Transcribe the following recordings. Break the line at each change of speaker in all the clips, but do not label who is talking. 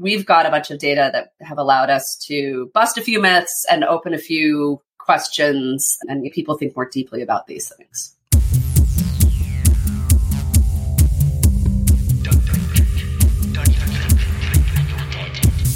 we've got a bunch of data that have allowed us to bust a few myths and open a few questions and people think more deeply about these things.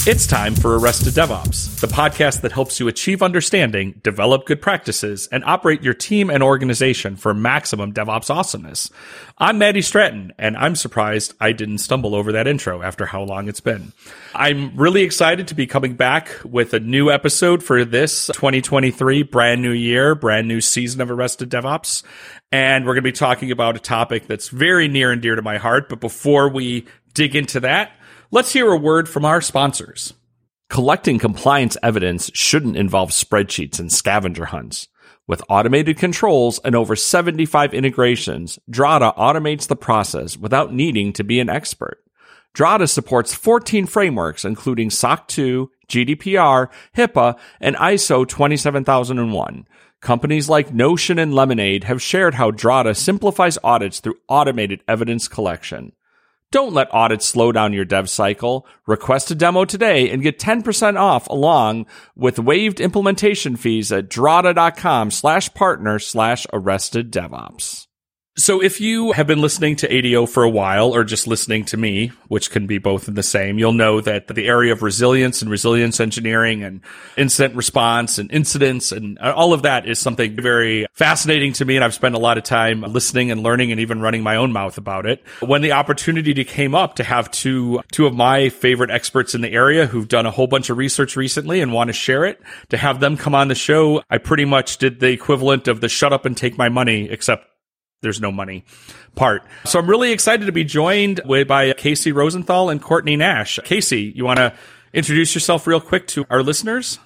It's time for Arrested DevOps, the podcast that helps you achieve understanding, develop good practices, and operate your team and organization for maximum DevOps awesomeness. I'm Matty Stratton, and I'm surprised I didn't stumble over that intro after how long it's been. I'm really excited to be coming back with a new episode for this 2023 brand new year, brand new season of Arrested DevOps. And we're going to be talking about a topic that's very near and dear to my heart. But before we dig into that, Let's hear a word from our sponsors. Collecting compliance evidence shouldn't involve spreadsheets and scavenger hunts. With automated controls and over 75 integrations, Drata automates the process without needing to be an expert. Drata supports 14 frameworks, including SOC 2, GDPR, HIPAA, and ISO 27001. Companies like Notion and Lemonade have shared how Drata simplifies audits through automated evidence collection. Don't let audits slow down your dev cycle. Request a demo today and get 10% off along with waived implementation fees at drata.com slash partner slash arrested DevOps. So if you have been listening to ADO for a while or just listening to me, which can be both in the same, you'll know that the area of resilience and resilience engineering and incident response and incidents and all of that is something very fascinating to me. And I've spent a lot of time listening and learning and even running my own mouth about it. When the opportunity came up to have two, two of my favorite experts in the area who've done a whole bunch of research recently and want to share it, to have them come on the show, I pretty much did the equivalent of the shut up and take my money, except there's no money part. So I'm really excited to be joined by Casey Rosenthal and Courtney Nash. Casey, you want to introduce yourself real quick to our listeners?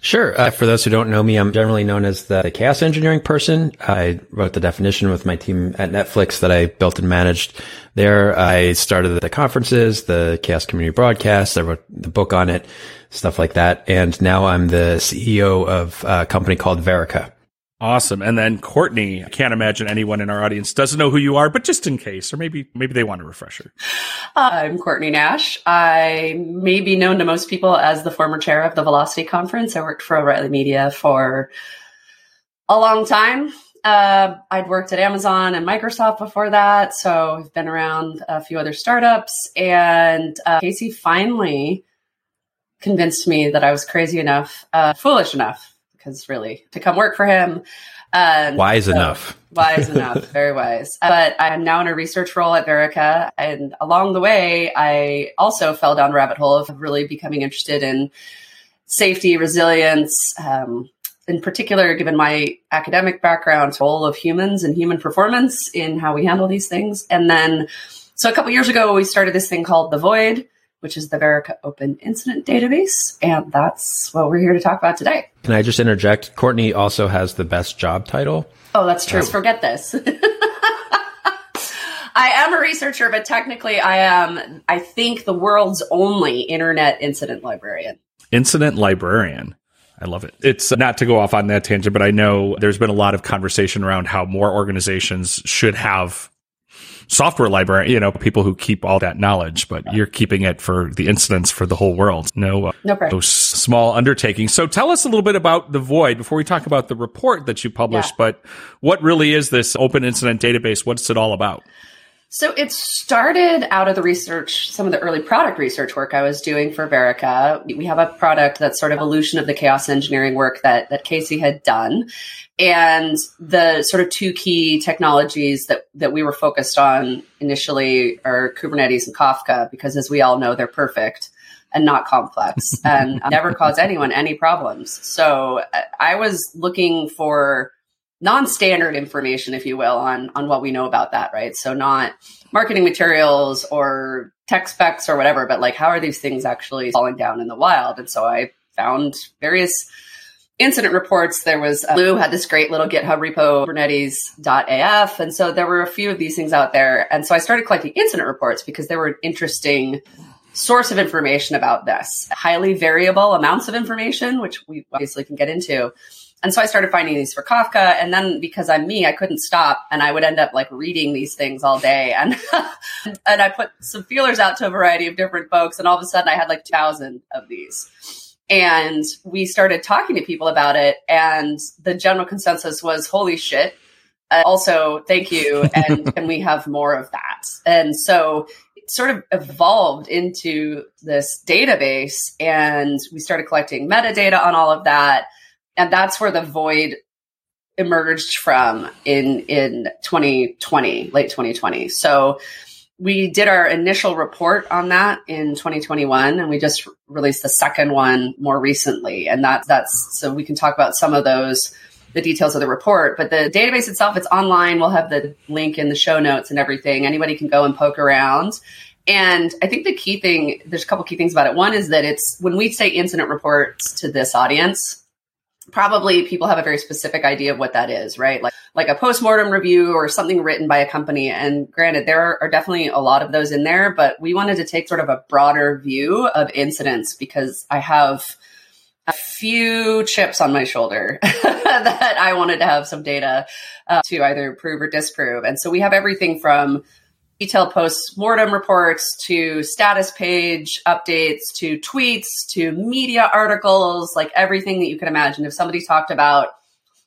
Sure. Uh, for those who don't know me, I'm generally known as the, the, chaos engineering person. I wrote the definition with my team at Netflix that I built and managed there. I started the conferences, the chaos community broadcast. I wrote the book on it, stuff like that. And now I'm the CEO of a company called Verica.
Awesome. And then Courtney, I can't imagine anyone in our audience doesn't know who you are, but just in case, or maybe maybe they want a refresher.
Uh, I'm Courtney Nash. I may be known to most people as the former chair of the Velocity Conference. I worked for O'Reilly Media for a long time. Uh, I'd worked at Amazon and Microsoft before that, so I've been around a few other startups. And uh, Casey finally convinced me that I was crazy enough, uh, foolish enough because really to come work for him.
Um, wise so, enough.
wise enough. Very wise. But I'm now in a research role at Verica. And along the way, I also fell down a rabbit hole of really becoming interested in safety, resilience, um, in particular, given my academic background, role of humans and human performance in how we handle these things. And then, so a couple years ago, we started this thing called The Void, which is the Verica Open Incident Database. And that's what we're here to talk about today.
Can I just interject? Courtney also has the best job title.
Oh, that's true. Um, Forget this. I am a researcher, but technically I am, I think, the world's only internet incident librarian.
Incident librarian. I love it. It's not to go off on that tangent, but I know there's been a lot of conversation around how more organizations should have software library, you know, people who keep all that knowledge, but you're keeping it for the incidents for the whole world. No, uh, no no small undertaking. So tell us a little bit about the void before we talk about the report that you published, yeah. but what really is this open incident database? What's it all about?
So it started out of the research, some of the early product research work I was doing for Verica. We have a product that's sort of evolution of the chaos engineering work that, that Casey had done. And the sort of two key technologies that, that we were focused on initially are Kubernetes and Kafka, because as we all know, they're perfect and not complex and never cause anyone any problems. So I was looking for non-standard information, if you will, on on what we know about that, right? So not marketing materials or tech specs or whatever, but like how are these things actually falling down in the wild? And so I found various incident reports. There was uh, Lou had this great little GitHub repo, Kubernetes.af. And so there were a few of these things out there. And so I started collecting incident reports because they were an interesting source of information about this. Highly variable amounts of information, which we obviously can get into. And so I started finding these for Kafka. And then because I'm me, I couldn't stop and I would end up like reading these things all day. And, and I put some feelers out to a variety of different folks. And all of a sudden I had like 2,000 of these. And we started talking to people about it. And the general consensus was, holy shit. Uh, also, thank you. And can we have more of that? And so it sort of evolved into this database and we started collecting metadata on all of that and that's where the void emerged from in in 2020 late 2020 so we did our initial report on that in 2021 and we just released the second one more recently. And that that's so we can talk about some of those the details of the report. But the database itself it's online. We'll have the link in the show notes and everything. Anybody can go and poke around. And I think the key thing, there's a couple key things about it. One is that it's when we say incident reports to this audience, probably people have a very specific idea of what that is, right? Like like a postmortem review or something written by a company. And granted, there are definitely a lot of those in there, but we wanted to take sort of a broader view of incidents because I have a few chips on my shoulder that I wanted to have some data uh, to either prove or disprove. And so we have everything from detailed post-mortem reports to status page updates to tweets to media articles like everything that you can imagine. If somebody talked about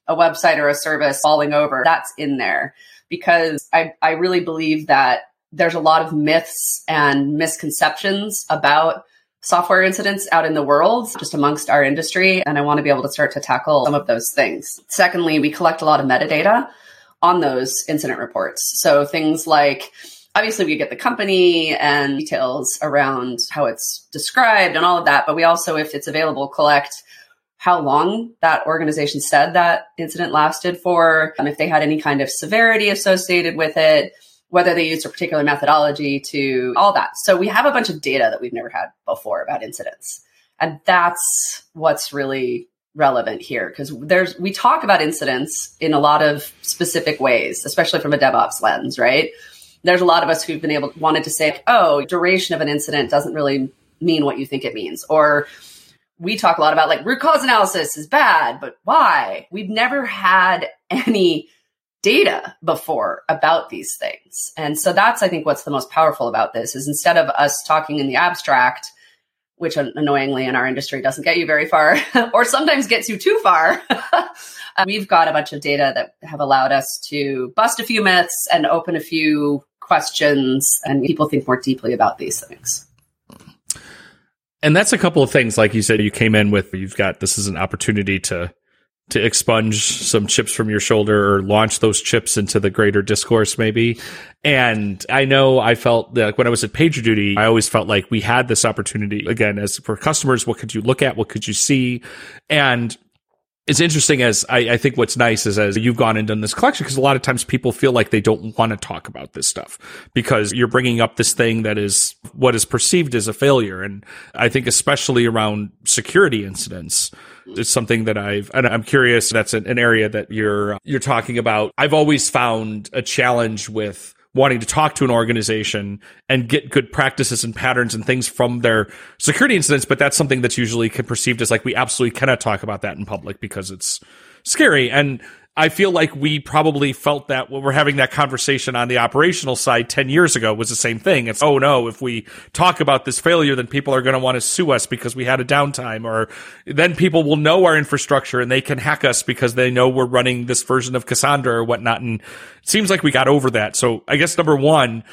a website or a service falling over that's in there. Because i, I really believe that there's a lot of myths and misconceptions about software incidents out in the world just amongst our industry and i want to be able to start to tackle some of those things. Secondly we collect a lot of metadata on those incident reports. So things like obviously we get the company and details around how it's described and all of that but we also if it's available collect how long that organization said that incident lasted for um, if they had any kind of severity associated with it whether they used a particular methodology to all that. So we have a bunch of data that we've never had before about incidents. And that's what's really relevant here because there's we talk about incidents in a lot of specific ways especially from a devops lens right there's a lot of us who've been able wanted to say, oh, duration of an incident doesn't really mean what you think it means. Or we talk a lot about like root cause analysis is bad, but why? We've never had any data before about these things. And so that's I think what's the most powerful about this is instead of us talking in the abstract, which annoyingly in our industry doesn't get you very far or sometimes gets you too far. We've got a bunch of data that have allowed us to bust a few myths and open a few questions and people think more deeply about these things.
And that's a couple of things, like you said, you came in with, you've got, this is an opportunity to, to expunge some chips from your shoulder or launch those chips into the greater discourse, maybe. And I know I felt that when I was at PagerDuty, I always felt like we had this opportunity again, as for customers, what could you look at? What could you see? And it's interesting as I, I, think what's nice is as you've gone and done this collection because a lot of times people feel like they don't want to talk about this stuff because you're bringing up this thing that is what is perceived as a failure. And i think especially around security incidents it's something that i've and i'm curious that's an, an area that you're you're talking about. I've always found a challenge with wanting to talk to an organization and get good practices and patterns and things from their security incidents. But that's something that's usually perceived as like, we absolutely cannot talk about that in public because it's scary. And I feel like we probably felt that when we're having that conversation on the operational side 10 years ago was the same thing. It's, oh no, if we talk about this failure, then people are going to want to sue us because we had a downtime or then people will know our infrastructure and they can hack us because they know we're running this version of Cassandra or whatnot. And it seems like we got over that. So I guess number one,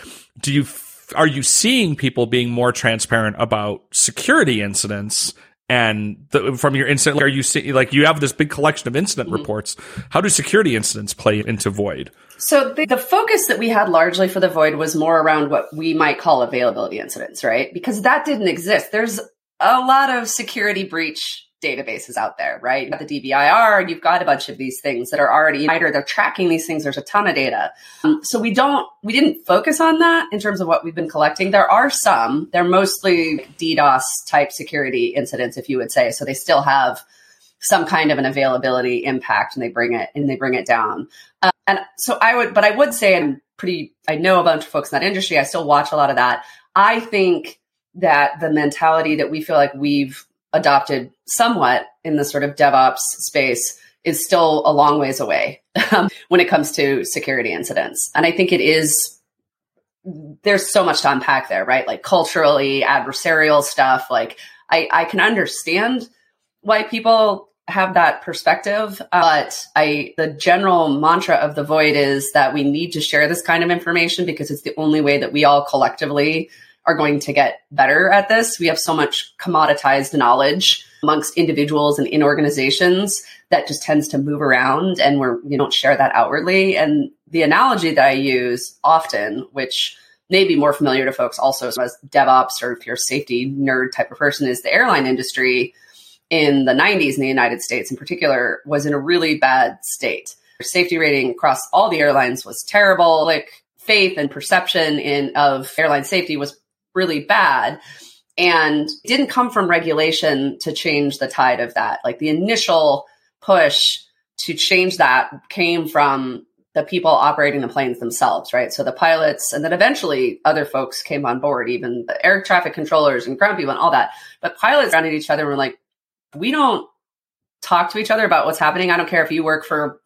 do you, are you seeing people being more transparent about security incidents and the, from your incident, are you see, like you have this big collection of incident mm-hmm. reports? How do security incidents play into Void?
So the, the, focus that we had largely for the Void was more around what we might call availability incidents, right? Because that didn't exist. There's a lot of security breach databases out there, right? You've got the DBIR, you've got a bunch of these things that are already either they're tracking these things. There's a ton of data. Um, so we don't, we didn't focus on that in terms of what we've been collecting. There are some, they're mostly DDoS type security incidents, if you would say. So they still have some kind of an availability impact and they bring it and they bring it down. Uh, and so I would, but I would say I'm pretty, I know a bunch of folks in that industry. I still watch a lot of that. I think that the mentality that we feel like we've adopted somewhat in the sort of DevOps space is still a long ways away um, when it comes to security incidents. And I think it is, there's so much to unpack there, right? Like culturally, adversarial stuff. Like I, I can understand why people have that perspective, but I, the general mantra of the void is that we need to share this kind of information because it's the only way that we all collectively are going to get better at this. We have so much commoditized knowledge amongst individuals and in organizations that just tends to move around and we're, we don't share that outwardly. And the analogy that I use often, which may be more familiar to folks also as DevOps or if you're a safety nerd type of person, is the airline industry in the 90s in the United States in particular was in a really bad state. Safety rating across all the airlines was terrible. Like faith and perception in of airline safety was really bad and didn't come from regulation to change the tide of that. Like the initial push to change that came from the people operating the planes themselves, right? So the pilots, and then eventually other folks came on board, even the air traffic controllers and ground people and all that. But pilots rounded each other and were like, we don't talk to each other about what's happening. I don't care if you work for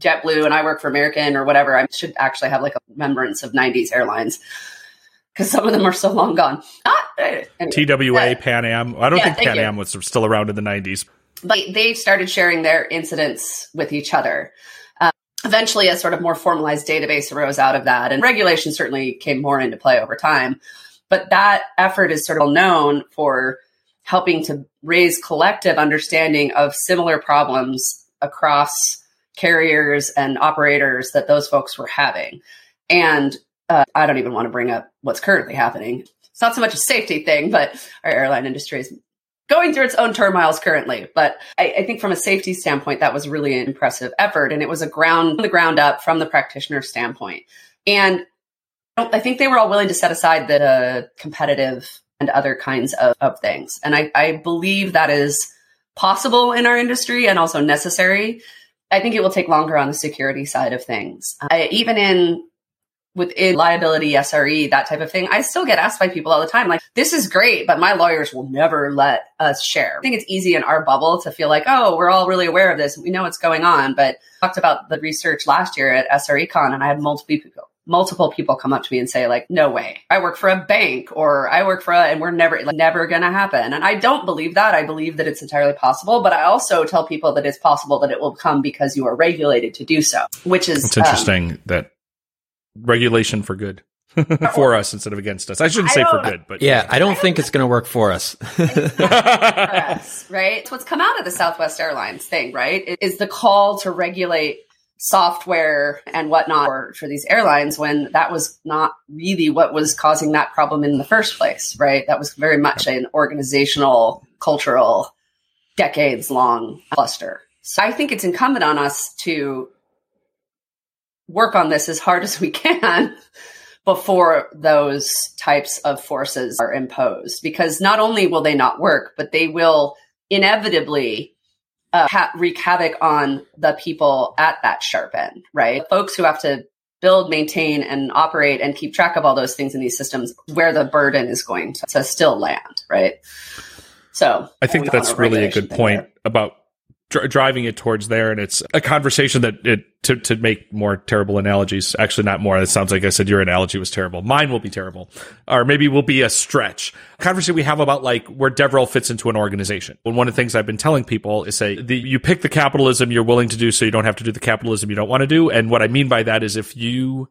JetBlue and I work for American or whatever. I should actually have like a remembrance of 90s airlines because some of them are so long gone. Ah,
anyway, TWA, uh, Pan Am. I don't yeah, think Pan you. Am was still around in the 90s.
But they started sharing their incidents with each other. Uh, eventually, a sort of more formalized database arose out of that, and regulation certainly came more into play over time. But that effort is sort of known for helping to raise collective understanding of similar problems across carriers and operators that those folks were having. And uh, I don't even want to bring up what's currently happening. It's not so much a safety thing, but our airline industry is going through its own turmoils currently. But I, I, think from a safety standpoint, that was really an impressive effort. And it was a ground, the ground up from the practitioner standpoint. And I think they were all willing to set aside the uh, competitive and other kinds of, of things. And I, I believe that is possible in our industry and also necessary. I think it will take longer on the security side of things. I, even in within liability, SRE, that type of thing, I still get asked by people all the time, like, this is great, but my lawyers will never let us share. I think it's easy in our bubble to feel like, oh, we're all really aware of this. We know what's going on. But I talked about the research last year at SRECon and I had multiple people multiple people come up to me and say like no way i work for a bank or i work for a and we're never like never gonna happen and i don't believe that i believe that it's entirely possible but i also tell people that it's possible that it will come because you are regulated to do so which is
it's interesting um, that regulation for good for us instead of against us i shouldn't say for good but
yeah i don't think it's going to work for us. for
us right it's what's come out of the southwest airlines thing right is the call to regulate software and whatnot for, for these airlines when that was not really what was causing that problem in the first place, right? That was very much an organizational, cultural, decades long cluster. So I think it's incumbent on us to work on this as hard as we can before those types of forces are imposed because not only will they not work, but they will inevitably uh, ha- wreak havoc on the people at that sharp end, right? Folks who have to build, maintain, and operate and keep track of all those things in these systems, where the burden is going to, to still land, right? So
I think that's really a good point there. about dr- driving it towards there. And it's a conversation that it, to, to make more terrible analogies, actually not more. It sounds like I said your analogy was terrible. Mine will be terrible, or maybe will be a stretch. A conversation we have about like where DevRel fits into an organization. When one of the things I've been telling people is say the, you pick the capitalism you're willing to do, so you don't have to do the capitalism you don't want to do. And what I mean by that is if you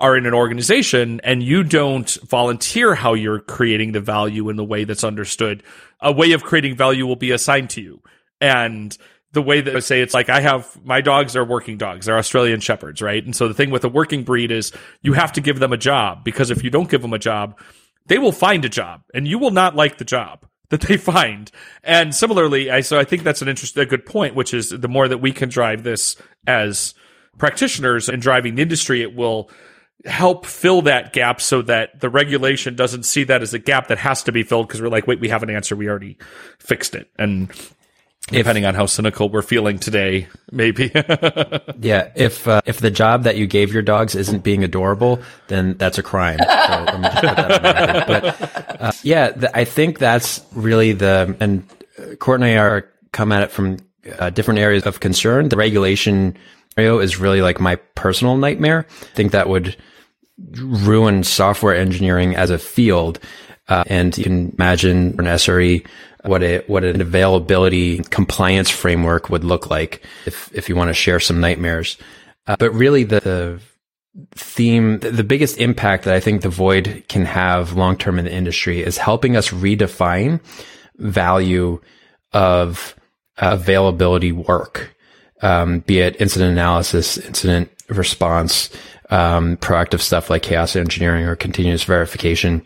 are in an organization and you don't volunteer how you're creating the value in the way that's understood, a way of creating value will be assigned to you. And the way that I say it's like I have my dogs are working dogs. They're Australian shepherds, right? And so the thing with a working breed is you have to give them a job because if you don't give them a job, they will find a job and you will not like the job that they find. And similarly, I so I think that's an interesting a good point, which is the more that we can drive this as practitioners and driving the industry, it will help fill that gap so that the regulation doesn't see that as a gap that has to be filled because we're like, wait, we have an answer. We already fixed it. And depending on how cynical we're feeling today, maybe.
yeah, if uh, if the job that you gave your dogs isn't being adorable, then that's a crime. So that but uh, yeah, I think that's really the and Courtney and I are come at it from uh, different areas of concern. The regulation area is really like my personal nightmare. I think that would ruin software engineering as a field. Uh, and you can imagine an SRE what a what an availability compliance framework would look like if if you want to share some nightmares. Uh, but really, the, the theme, the biggest impact that I think the void can have long term in the industry is helping us redefine value of availability work, um, be it incident analysis, incident response, um, proactive stuff like chaos engineering or continuous verification.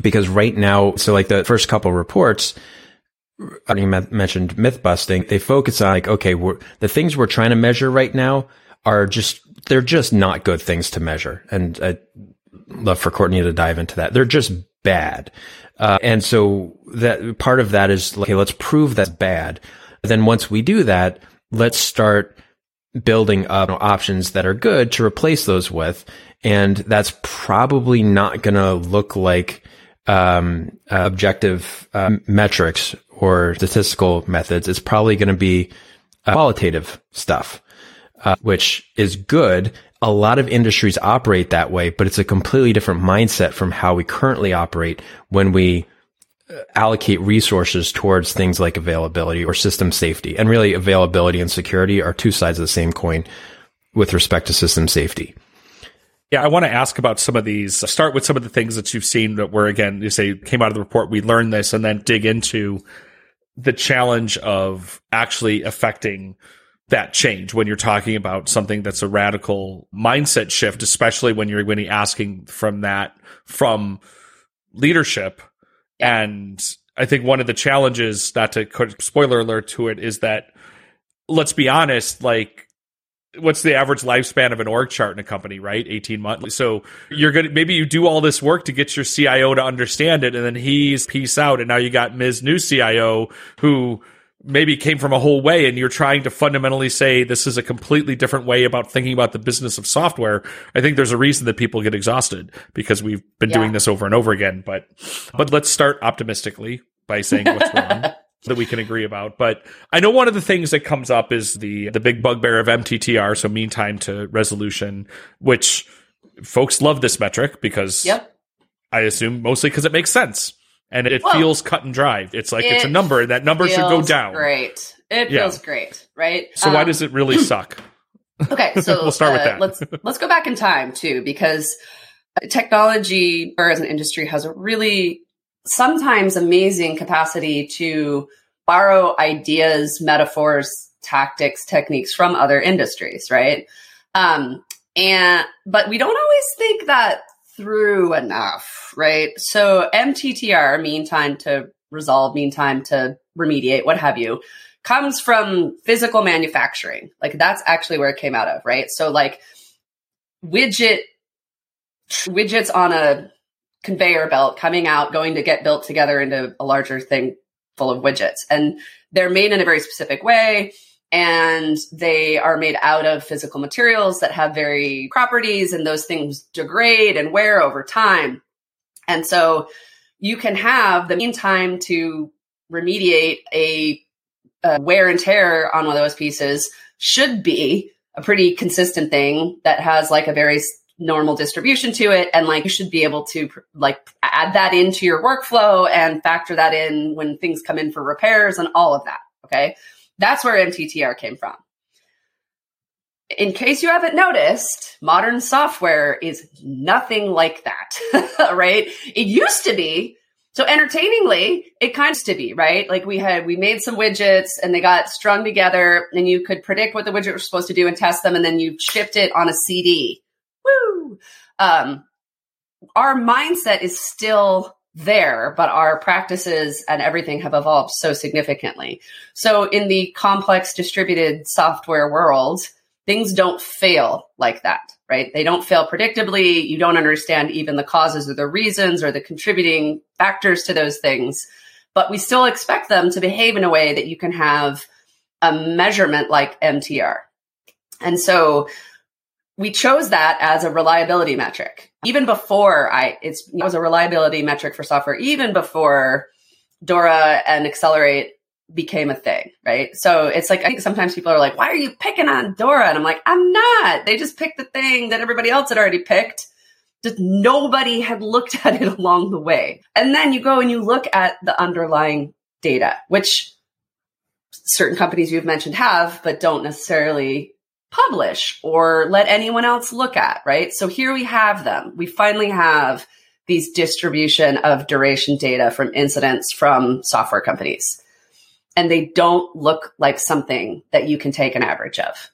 Because right now, so like the first couple reports, I mentioned myth busting. They focus on like, okay, the things we're trying to measure right now are just, they're just not good things to measure. And I'd love for Courtney to dive into that. They're just bad. Uh, and so that part of that is like, okay, let's prove that's bad. Then once we do that, let's start building up options that are good to replace those with. And that's probably not going to look like, um, uh, objective uh, metrics or statistical methods. It's probably going to be uh, qualitative stuff, uh, which is good. A lot of industries operate that way, but it's a completely different mindset from how we currently operate when we allocate resources towards things like availability or system safety. And really availability and security are two sides of the same coin with respect to system safety.
Yeah, I want to ask about some of these. Uh, start with some of the things that you've seen that were, again, you say came out of the report, we learned this, and then dig into the challenge of actually affecting that change when you're talking about something that's a radical mindset shift, especially when you're really asking from that from leadership and I think one of the challenges, not to spoiler alert to it, is that let's be honest, like what's the average lifespan of an org chart in a company, right? 18 months. So you're going to, maybe you do all this work to get your CIO to understand it and then he's peace out. And now you got Ms. New CIO who maybe came from a whole way and you're trying to fundamentally say this is a completely different way about thinking about the business of software i think there's a reason that people get exhausted because we've been yeah. doing this over and over again but but let's start optimistically by saying what's wrong that we can agree about but i know one of the things that comes up is the the big bugbear of mttr so mean time to resolution which folks love this metric because
yep.
i assume mostly because it makes sense and it well, feels cut and dry. It's like it it's a number, and that number should go down.
Great. It yeah. feels great, right?
So um, why does it really suck?
Okay, so
we'll start uh, with that.
let's let's go back in time too, because technology, or as an industry, has a really sometimes amazing capacity to borrow ideas, metaphors, tactics, techniques from other industries, right? Um, and but we don't always think that through enough, right? So MTTR, mean time to resolve, mean time to remediate, what have you, comes from physical manufacturing. Like that's actually where it came out of, right? So like widget widgets on a conveyor belt coming out, going to get built together into a larger thing full of widgets. And they're made in a very specific way and they are made out of physical materials that have very properties and those things degrade and wear over time. And so you can have the mean time to remediate a, a wear and tear on one of those pieces should be a pretty consistent thing that has like a very normal distribution to it and like you should be able to like add that into your workflow and factor that in when things come in for repairs and all of that okay that's where MTTR came from. In case you haven't noticed, modern software is nothing like that, right? It used to be. So entertainingly, it kind of to be, right? Like we had, we made some widgets and they got strung together and you could predict what the widget was supposed to do and test them. And then you shipped it on a CD. Woo! Um, our mindset is still there, but our practices and everything have evolved so significantly. So in the complex distributed software world, things don't fail like that, right? They don't fail predictably. You don't understand even the causes or the reasons or the contributing factors to those things, but we still expect them to behave in a way that you can have a measurement like MTR. And so we chose that as a reliability metric. Even before I, it was a reliability metric for software, even before Dora and Accelerate became a thing, right? So it's like, I think sometimes people are like, why are you picking on Dora? And I'm like, I'm not. They just picked the thing that everybody else had already picked. Just nobody had looked at it along the way. And then you go and you look at the underlying data, which certain companies you've mentioned have, but don't necessarily publish or let anyone else look at, right? So here we have them. We finally have these distribution of duration data from incidents from software companies. And they don't look like something that you can take an average of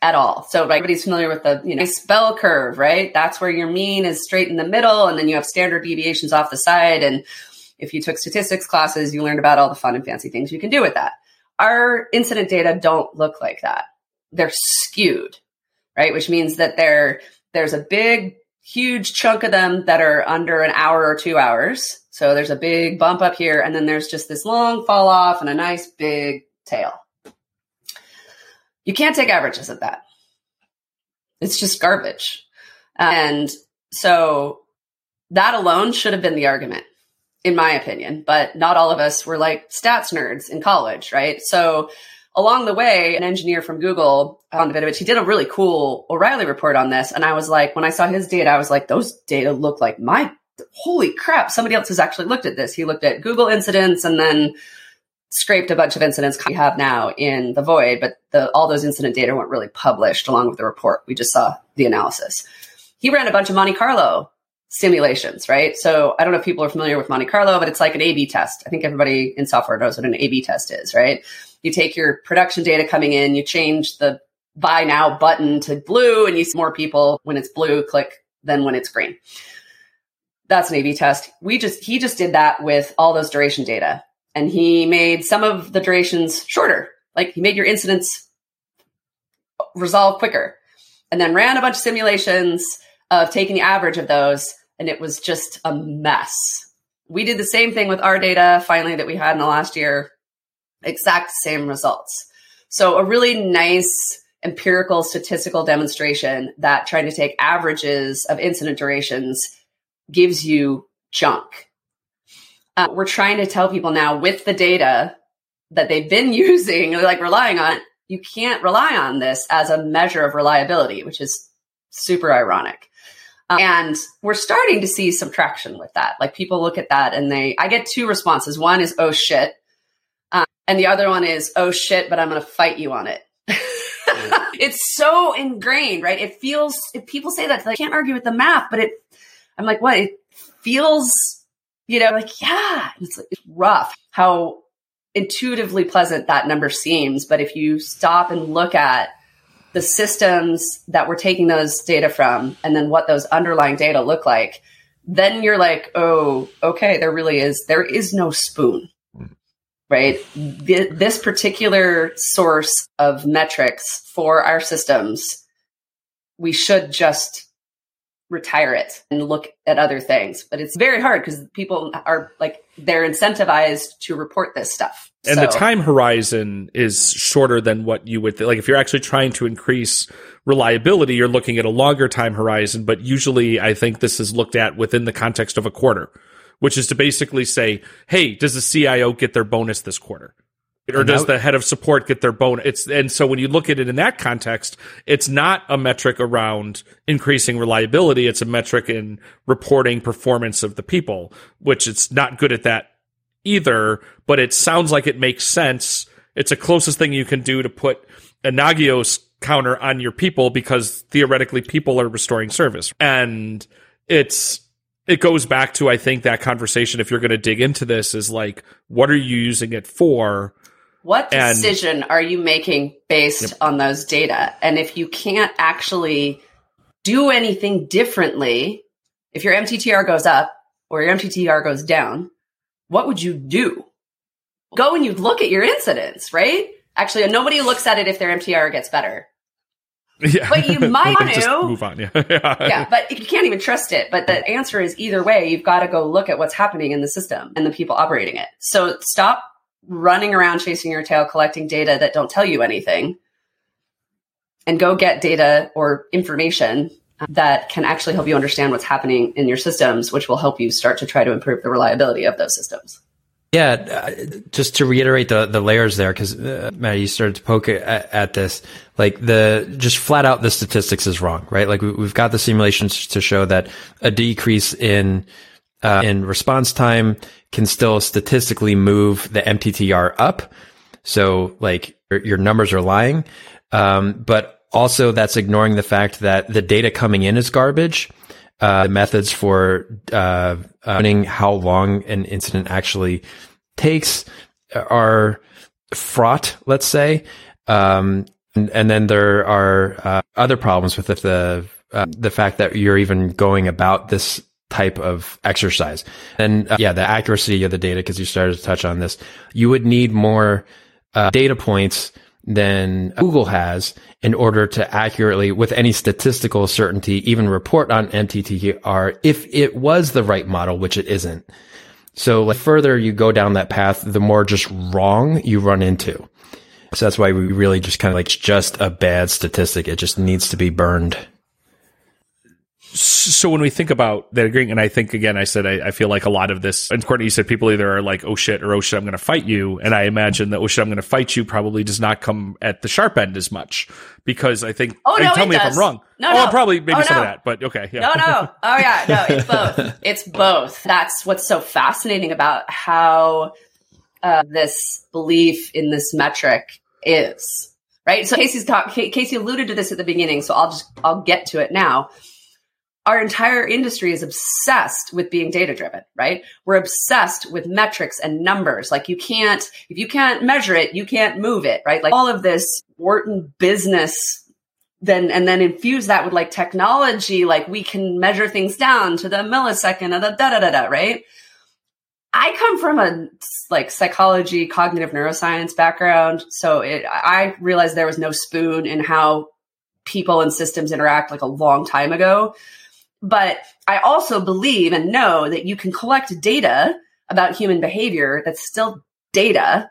at all. So everybody's familiar with the you know bell curve, right? That's where your mean is straight in the middle, and then you have standard deviations off the side. And if you took statistics classes, you learned about all the fun and fancy things you can do with that. Our incident data don't look like that. They're skewed, right? Which means that there there's a big, huge chunk of them that are under an hour or two hours. So there's a big bump up here, and then there's just this long fall off and a nice big tail. You can't take averages of that. It's just garbage. And so that alone should have been the argument in my opinion, but not all of us were like stats nerds in college, right? So along the way, an engineer from Google on the Davidovich, he did a really cool O'Reilly report on this. And I was like, when I saw his data, I was like, those data look like my holy crap. Somebody else has actually looked at this. He looked at Google incidents and then scraped a bunch of incidents we have now in the void, but the, all those incident data weren't really published along with the report. We just saw the analysis. He ran a bunch of Monte Carlo simulations, right? So I don't know if people are familiar with Monte Carlo, but it's like an A B test. I think everybody in software knows what an A B test is, right? You take your production data coming in, you change the buy now button to blue, and you see more people when it's blue click than when it's green. That's an A B test. We just, he just did that with all those duration data and he made some of the durations shorter. Like he made your incidents resolve quicker and then ran a bunch of simulations of taking the average of those and it was just a mess. We did the same thing with our data finally that we had in the last year, exact same results. So a really nice empirical statistical demonstration that trying to take averages of incident durations gives you junk. Uh, we're trying to tell people now with the data that they've been using, like relying on, you can't rely on this as a measure of reliability, which is super ironic. Um, and we're starting to see some traction with that. Like people look at that and they, I get two responses. One is, oh shit. And the other one is, oh shit, but I'm going to fight you on it. it's so ingrained, right? It feels, if people say that, they can't argue with the math, but it, I'm like, what? It feels, you know, like, yeah, it's, it's rough how intuitively pleasant that number seems. But if you stop and look at the systems that we're taking those data from and then what those underlying data look like, then you're like, oh, okay, there really is, there is no spoon, right? this particular source of metrics for our systems, we should just retire it and look at other things. But it's very hard because people are like, they're incentivized to report this stuff.
And so. the time horizon is shorter than what you would th- like if you're actually trying to increase reliability, you're looking at a longer time horizon. But usually, I think this is looked at within the context of a quarter, which is to basically say, hey, does the CIO get their bonus this quarter? Or and does the head of support get their bonus? It's and so when you look at it in that context, it's not a metric around increasing reliability. It's a metric in reporting performance of the people, which it's not good at that either, but it sounds like it makes sense. It's the closest thing you can do to put a Nagios counter on your people because theoretically people are restoring service. And it's, it goes back to, I think, that conversation. If you're going to dig into this, is like, what are you using it for?
What decision are you making based yep. on those data? And if you can't actually do anything differently, if your MTTR goes up or your MTTR goes down, what would you do? Go and you look at your incidents, right? Actually, nobody looks at it if their MTR gets better. Yeah. But you might want to
move on. Yeah.
yeah. But you can't even trust it. But the answer is either way, you've got to go look at what's happening in the system and the people operating it. So stop running around chasing your tail, collecting data that don't tell you anything and go get data or information um, that can actually help you understand what's happening in your systems, which will help you start to try to improve the reliability of those systems.
Yeah, uh, just to reiterate the the layers there, because uh, Matt, you started to poke at, at, this. Like the just flat out, the statistics is wrong, right? Like we, have got the simulations to show that a decrease in uh, in response time can still statistically move the MTTR up. So like your, your numbers are lying, um, but also that's ignoring the fact that the data coming in is garbage. Uh, methods for uh, uh, how long an incident actually takes are fraught, let's say. Um, and, and, then there are uh, other problems with the uh, the fact that you're even going about this type of exercise. And uh, yeah, the accuracy of the data, because you started to touch on this, you would need more uh, data points than Google has in order to accurately, with any statistical certainty, even report on MTTR if it was the right model, which it isn't. So the further you go down that path, the more just wrong you run into. So that's why we really just kind of like, just a bad statistic. It just needs to be burned
so when we think about that agreeing, and I think again, I said I, I, feel like a lot of this, and Courtney, you said people either are like, "Oh shit," or "Oh shit, I'm going to fight you," and I imagine that "Oh shit, I'm going to fight you" probably does not come at the sharp end as much because I think.
Oh no,
tell
me
does. if I'm wrong.
No,
oh,
no.
probably maybe
oh,
some
no.
of that, but okay, yeah.
No, no, oh yeah, no, it's both. it's both. That's what's so fascinating about how uh, this belief in this metric is right. So Casey's talk. Casey alluded to this at the beginning, so I'll just I'll get to it now our entire industry is obsessed with being data driven, right? We're obsessed with metrics and numbers. Like you can't, if you can't measure it, you can't move it, right? Like all of this Wharton business then, and then infuse that with like technology, like we can measure things down to the millisecond of the da da da da, right? I come from a like psychology, cognitive neuroscience background. So it, I realized there was no spoon in how people and systems interact like a long time ago. But I also believe and know that you can collect data about human behavior that's still data,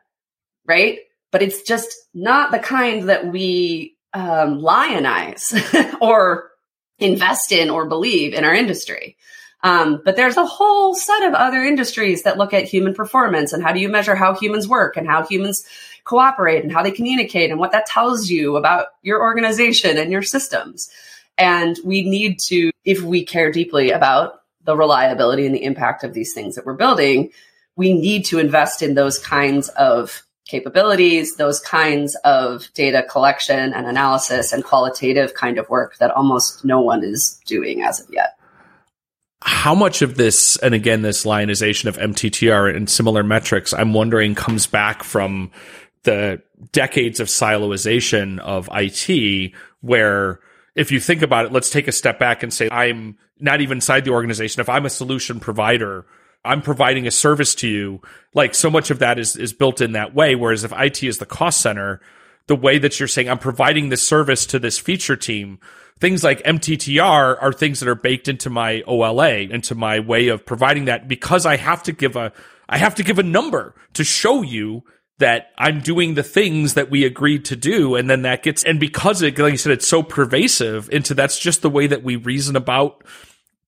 right? But it's just not the kind that we um, lionize or invest in or believe in our industry. Um, but there's a whole set of other industries that look at human performance and how do you measure how humans work and how humans cooperate and how they communicate and what that tells you about your organization and your systems. And we need to, if we care deeply about the reliability and the impact of these things that we're building, we need to invest in those kinds of capabilities, those kinds of data collection and analysis and qualitative kind of work that almost no one is doing as of yet.
How much of this, and again, this lionization of MTTR and similar metrics, I'm wondering comes back from the decades of siloization of IT where if you think about it, let's take a step back and say, I'm not even inside the organization. If I'm a solution provider, I'm providing a service to you. Like so much of that is, is built in that way. Whereas if IT is the cost center, the way that you're saying, I'm providing this service to this feature team, things like MTTR are things that are baked into my OLA, into my way of providing that because I have to give a, I have to give a number to show you that I'm doing the things that we agreed to do. And then that gets, and because it, like you said, it's so pervasive into that's just the way that we reason about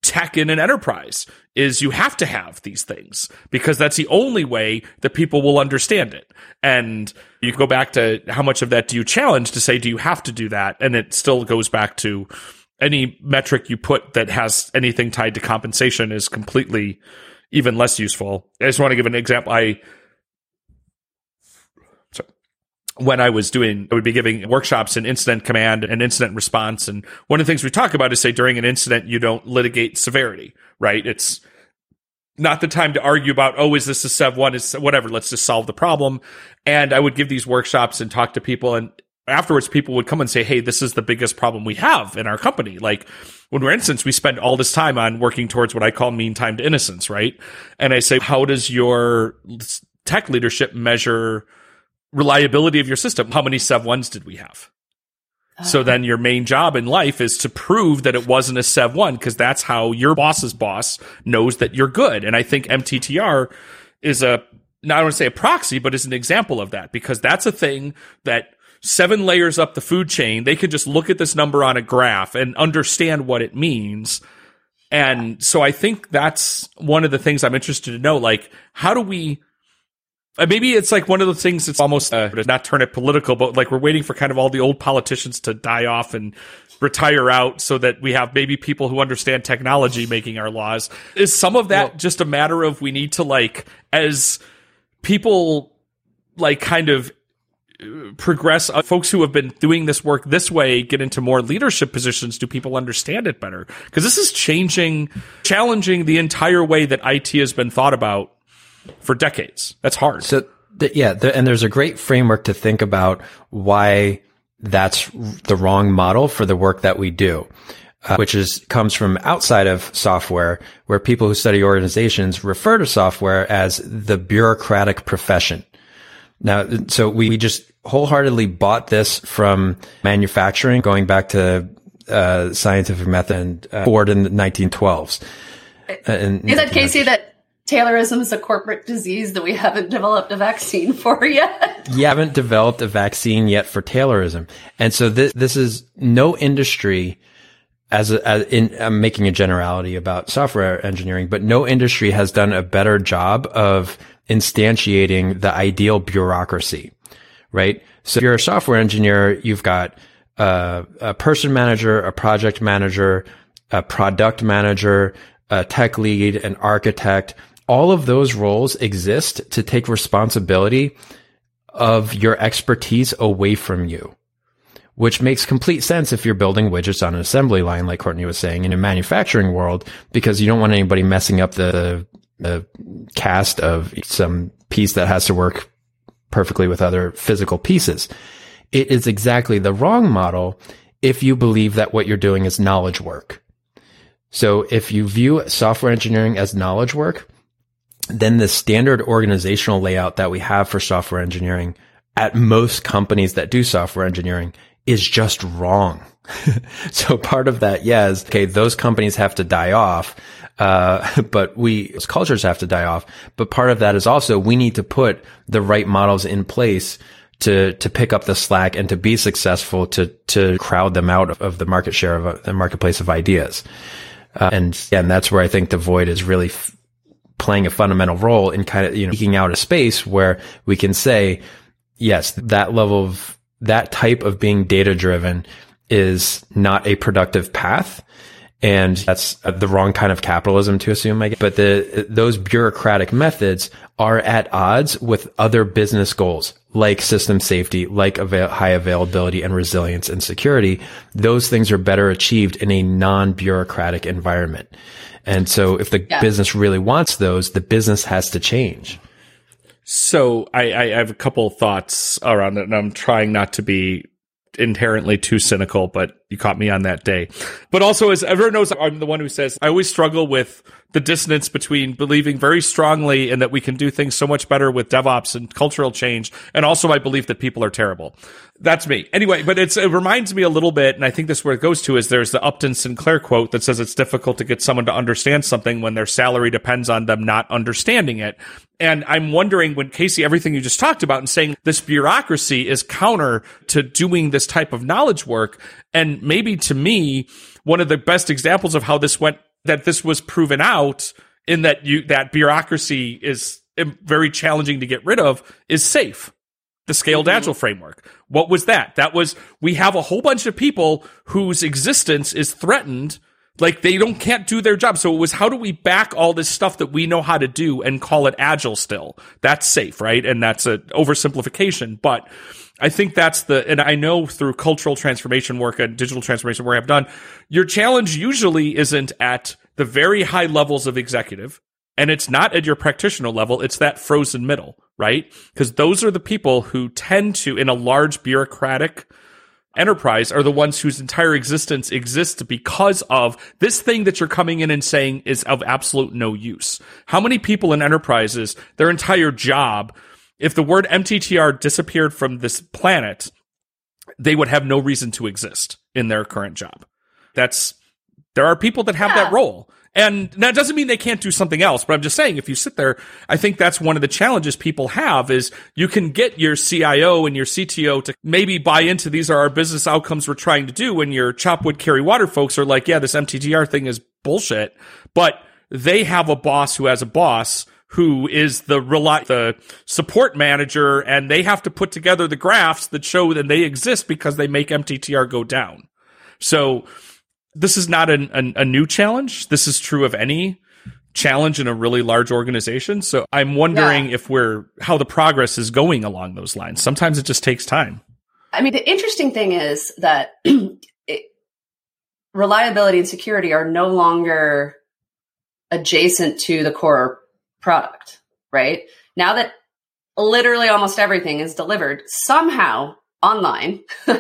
tech in an enterprise is you have to have these things because that's the only way that people will understand it. And you go back to how much of that do you challenge to say, do you have to do that? And it still goes back to any metric you put that has anything tied to compensation is completely even less useful. I just want to give an example. I, when I was doing, I would be giving workshops in incident command and incident response. And one of the things we talk about is say during an incident, you don't litigate severity, right? It's not the time to argue about, oh, is this a Sev one? Is whatever. Let's just solve the problem. And I would give these workshops and talk to people and afterwards people would come and say, Hey, this is the biggest problem we have in our company. Like when we're instance, we spend all this time on working towards what I call mean time to innocence, right? And I say, how does your tech leadership measure reliability of your system. How many Sev ones did we have? So then your main job in life is to prove that it wasn't a Sev one because that's how your boss's boss knows that you're good. And I think MTTR is a, not I want to say a proxy, but is an example of that because that's a thing that seven layers up the food chain, they can just look at this number on a graph and understand what it means. And so I think that's one of the things I'm interested to know. Like, how do we maybe it's like one of the things that's almost uh, not turn it political, but like we're waiting for kind of all the old politicians to die off and retire out so that we have maybe people who understand technology making our laws. Is some of that well, just a matter of we need to like as people like kind of uh, progress uh, folks who have been doing this work this way get into more leadership positions do people understand it better because this is changing challenging the entire way that IT has been thought about for decades that's hard
so th- yeah th- and there's a great framework to think about why that's the wrong model for the work that we do. Uh, which is comes from outside of software, where people who study organizations refer to software as the bureaucratic profession. Now, so we, we just wholeheartedly bought this from manufacturing, going back to uh, scientific method and uh, Ford in the 1912s.
And, is that Casey that Taylorism is a corporate disease that we haven't developed a vaccine for yet.
you haven't developed a vaccine yet for Taylorism. And so this, this is no industry as, a, as in, I'm making a generality about software engineering, but no industry has done a better job of instantiating the ideal bureaucracy, right? So if you're a software engineer, you've got a, a person manager, a project manager, a product manager, a tech lead, an architect, all of those roles exist to take responsibility of your expertise away from you, which makes complete sense if you're building widgets on an assembly line, like Courtney was saying, in a manufacturing world, because you don't want anybody messing up the, the cast of some piece that has to work perfectly with other physical pieces. It is exactly the wrong model if you believe that what you're doing is knowledge work. So if you view software engineering as knowledge work, then the standard organizational layout that we have for software engineering at most companies that do software engineering is just wrong. so part of that, yes, okay, those companies have to die off. Uh, but we, as cultures have to die off. But part of that is also we need to put the right models in place to, to pick up the slack and to be successful to, to crowd them out of, of the market share of the marketplace of ideas. Uh, and, yeah, and that's where I think the void is really f- playing a fundamental role in kind of, you know, eking out a space where we can say, yes, that level of that type of being data driven is not a productive path. And that's uh, the wrong kind of capitalism to assume, I guess. But the, those bureaucratic methods are at odds with other business goals like system safety, like avail- high availability and resilience and security. Those things are better achieved in a non-bureaucratic environment. And so if the yeah. business really wants those, the business has to change.
So I, I have a couple thoughts around it, and I'm trying not to be inherently too cynical, but you caught me on that day. But also, as everyone knows, I'm the one who says I always struggle with the dissonance between believing very strongly in that we can do things so much better with DevOps and cultural change, and also my belief that people are terrible. That's me. Anyway, but it reminds me a little bit, and I think this where it goes to is there's the Upton Sinclair quote that says it's difficult to get someone to understand something when their salary depends on them not understanding it. And I'm wondering when Casey, everything you just talked about and saying this bureaucracy is counter to doing this type of knowledge work. And maybe to me, one of the best examples of how this went that this was proven out in that you that bureaucracy is very challenging to get rid of is SAFe the scaled mm-hmm. agile framework what was that that was we have a whole bunch of people whose existence is threatened like they don't can't do their job so it was how do we back all this stuff that we know how to do and call it agile still that's SAFe right and that's a oversimplification but I think that's the, and I know through cultural transformation work and digital transformation work I've done, your challenge usually isn't at the very high levels of executive and it's not at your practitioner level. It's that frozen middle, right? Because those are the people who tend to, in a large bureaucratic enterprise, are the ones whose entire existence exists because of this thing that you're coming in and saying is of absolute no use. How many people in enterprises, their entire job if the word MTTR disappeared from this planet, they would have no reason to exist in their current job. That's there are people that have yeah. that role. And that doesn't mean they can't do something else, but I'm just saying if you sit there, I think that's one of the challenges people have is you can get your CIO and your CTO to maybe buy into these are our business outcomes we're trying to do when your chop wood carry water folks are like, yeah, this MTTR thing is bullshit, but they have a boss who has a boss who is the rely the support manager and they have to put together the graphs that show that they exist because they make MTTR go down. So this is not an, an, a new challenge. This is true of any challenge in a really large organization. So I'm wondering yeah. if we're how the progress is going along those lines. Sometimes it just takes time.
I mean, the interesting thing is that it, reliability and security are no longer adjacent to the core product, right? Now that literally almost everything is delivered somehow online,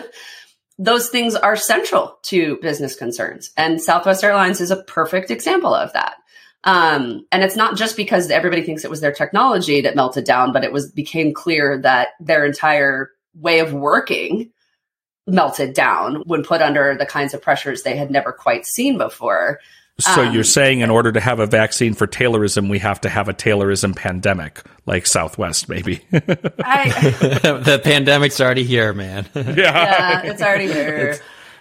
those things are central to business concerns. And Southwest Airlines is a perfect example of that. Um, and it's not just because everybody thinks it was their technology that melted down, but it was became clear that their entire way of working melted down when put under the kinds of pressures they had never quite seen before.
So um, you're saying in order to have a vaccine for Taylorism, we have to have a Taylorism pandemic, like Southwest, maybe. I,
the pandemic's already here, man.
yeah. yeah, it's already here.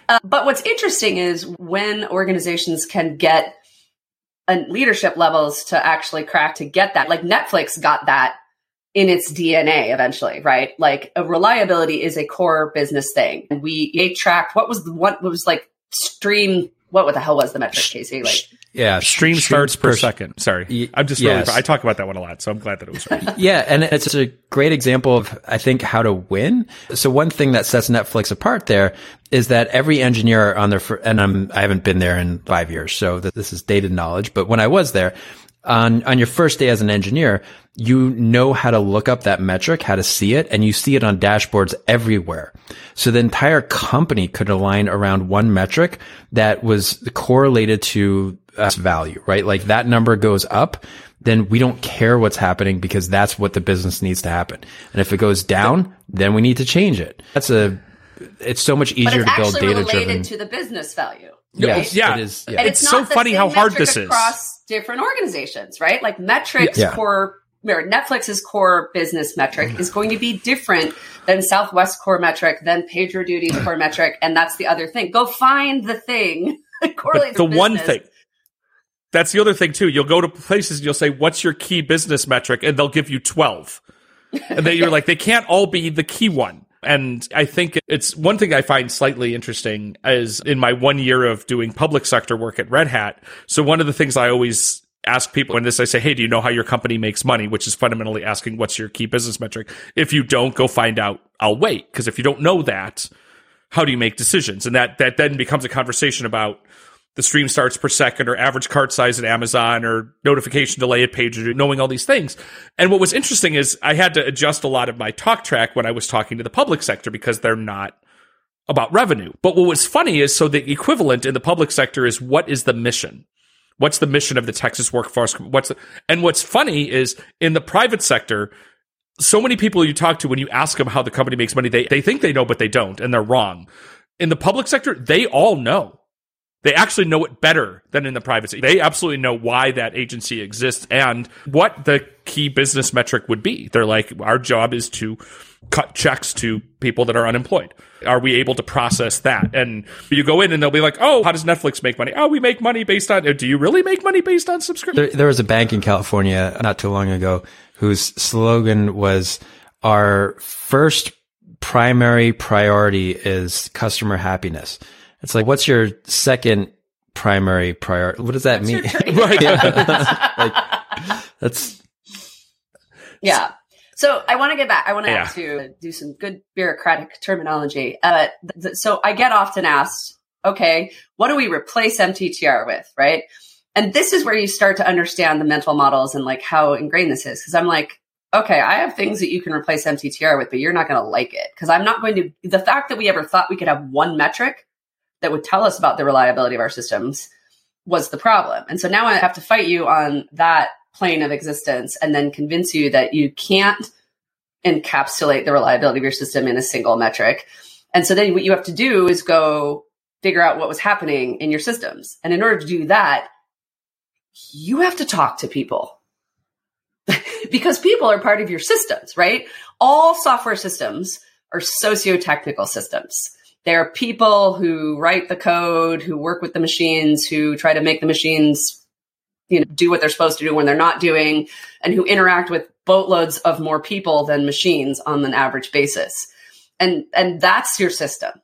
Uh, but what's interesting is when organizations can get leadership levels to actually crack to get that. Like Netflix got that in its DNA eventually, right? Like a reliability is a core business thing. And we tracked what was the what was like stream what the hell was the metric, Casey? Like
yeah, stream, starts per, per second. Sorry, I'm just yes. really, I talk about that one a lot, so I'm glad that it was right.
yeah, and it's a great example of I think how to win. So one thing that sets Netflix apart there is that every engineer on their and I'm I haven't been there in five years, so that this is dated knowledge. But when I was there, on on your first day as an engineer, you know how to look up that metric, how to see it, and you see it on dashboards everywhere. So the entire company could align around one metric that was correlated to us value, right? Like that number goes up, then we don't care what's happening because that's what the business needs to happen. And if it goes down, then we need to change it. That's a, it's so much easier to build data driven.
to the business value.
Yes, yeah, it is. Yeah. And it's, it's so funny how hard this is
across different organizations, right? Like metrics yeah. core Netflix's core business metric is going to be different than Southwest core metric, than PagerDuty's core metric, and that's the other thing. Go find the thing. Correlate
the one thing. That's the other thing too. You'll go to places and you'll say, "What's your key business metric?" and they'll give you twelve, and then you're like, "They can't all be the key one." And I think it's one thing I find slightly interesting is in my one year of doing public sector work at Red Hat. So one of the things I always ask people when this I say, hey, do you know how your company makes money? Which is fundamentally asking what's your key business metric. If you don't, go find out. I'll wait. Because if you don't know that, how do you make decisions? And that that then becomes a conversation about the stream starts per second or average cart size at Amazon or notification delay at PagerDuty, knowing all these things. And what was interesting is I had to adjust a lot of my talk track when I was talking to the public sector because they're not about revenue. But what was funny is so the equivalent in the public sector is what is the mission? What's the mission of the Texas workforce? What's the, and what's funny is in the private sector, so many people you talk to when you ask them how the company makes money, they, they think they know, but they don't, and they're wrong. In the public sector, they all know. They actually know it better than in the private. They absolutely know why that agency exists and what the key business metric would be. They're like, our job is to cut checks to people that are unemployed. Are we able to process that? And you go in and they'll be like, oh, how does Netflix make money? Oh, we make money based on, do you really make money based on subscription?
There, there was a bank in California not too long ago whose slogan was our first primary priority is customer happiness. It's like, what's your second primary priority? What does that mean? right. like, that's.
Yeah. So I want to get back. I want yeah. to do some good bureaucratic terminology. Uh, th- so I get often asked, okay, what do we replace MTTR with? Right. And this is where you start to understand the mental models and like how ingrained this is. Cause I'm like, okay, I have things that you can replace MTTR with, but you're not going to like it. Cause I'm not going to, the fact that we ever thought we could have one metric that would tell us about the reliability of our systems was the problem. And so now I have to fight you on that plane of existence and then convince you that you can't encapsulate the reliability of your system in a single metric. And so then what you have to do is go figure out what was happening in your systems. And in order to do that, you have to talk to people because people are part of your systems, right? All software systems are socio-technical systems. There are people who write the code, who work with the machines, who try to make the machines you know do what they're supposed to do when they're not doing and who interact with boatloads of more people than machines on an average basis. And and that's your system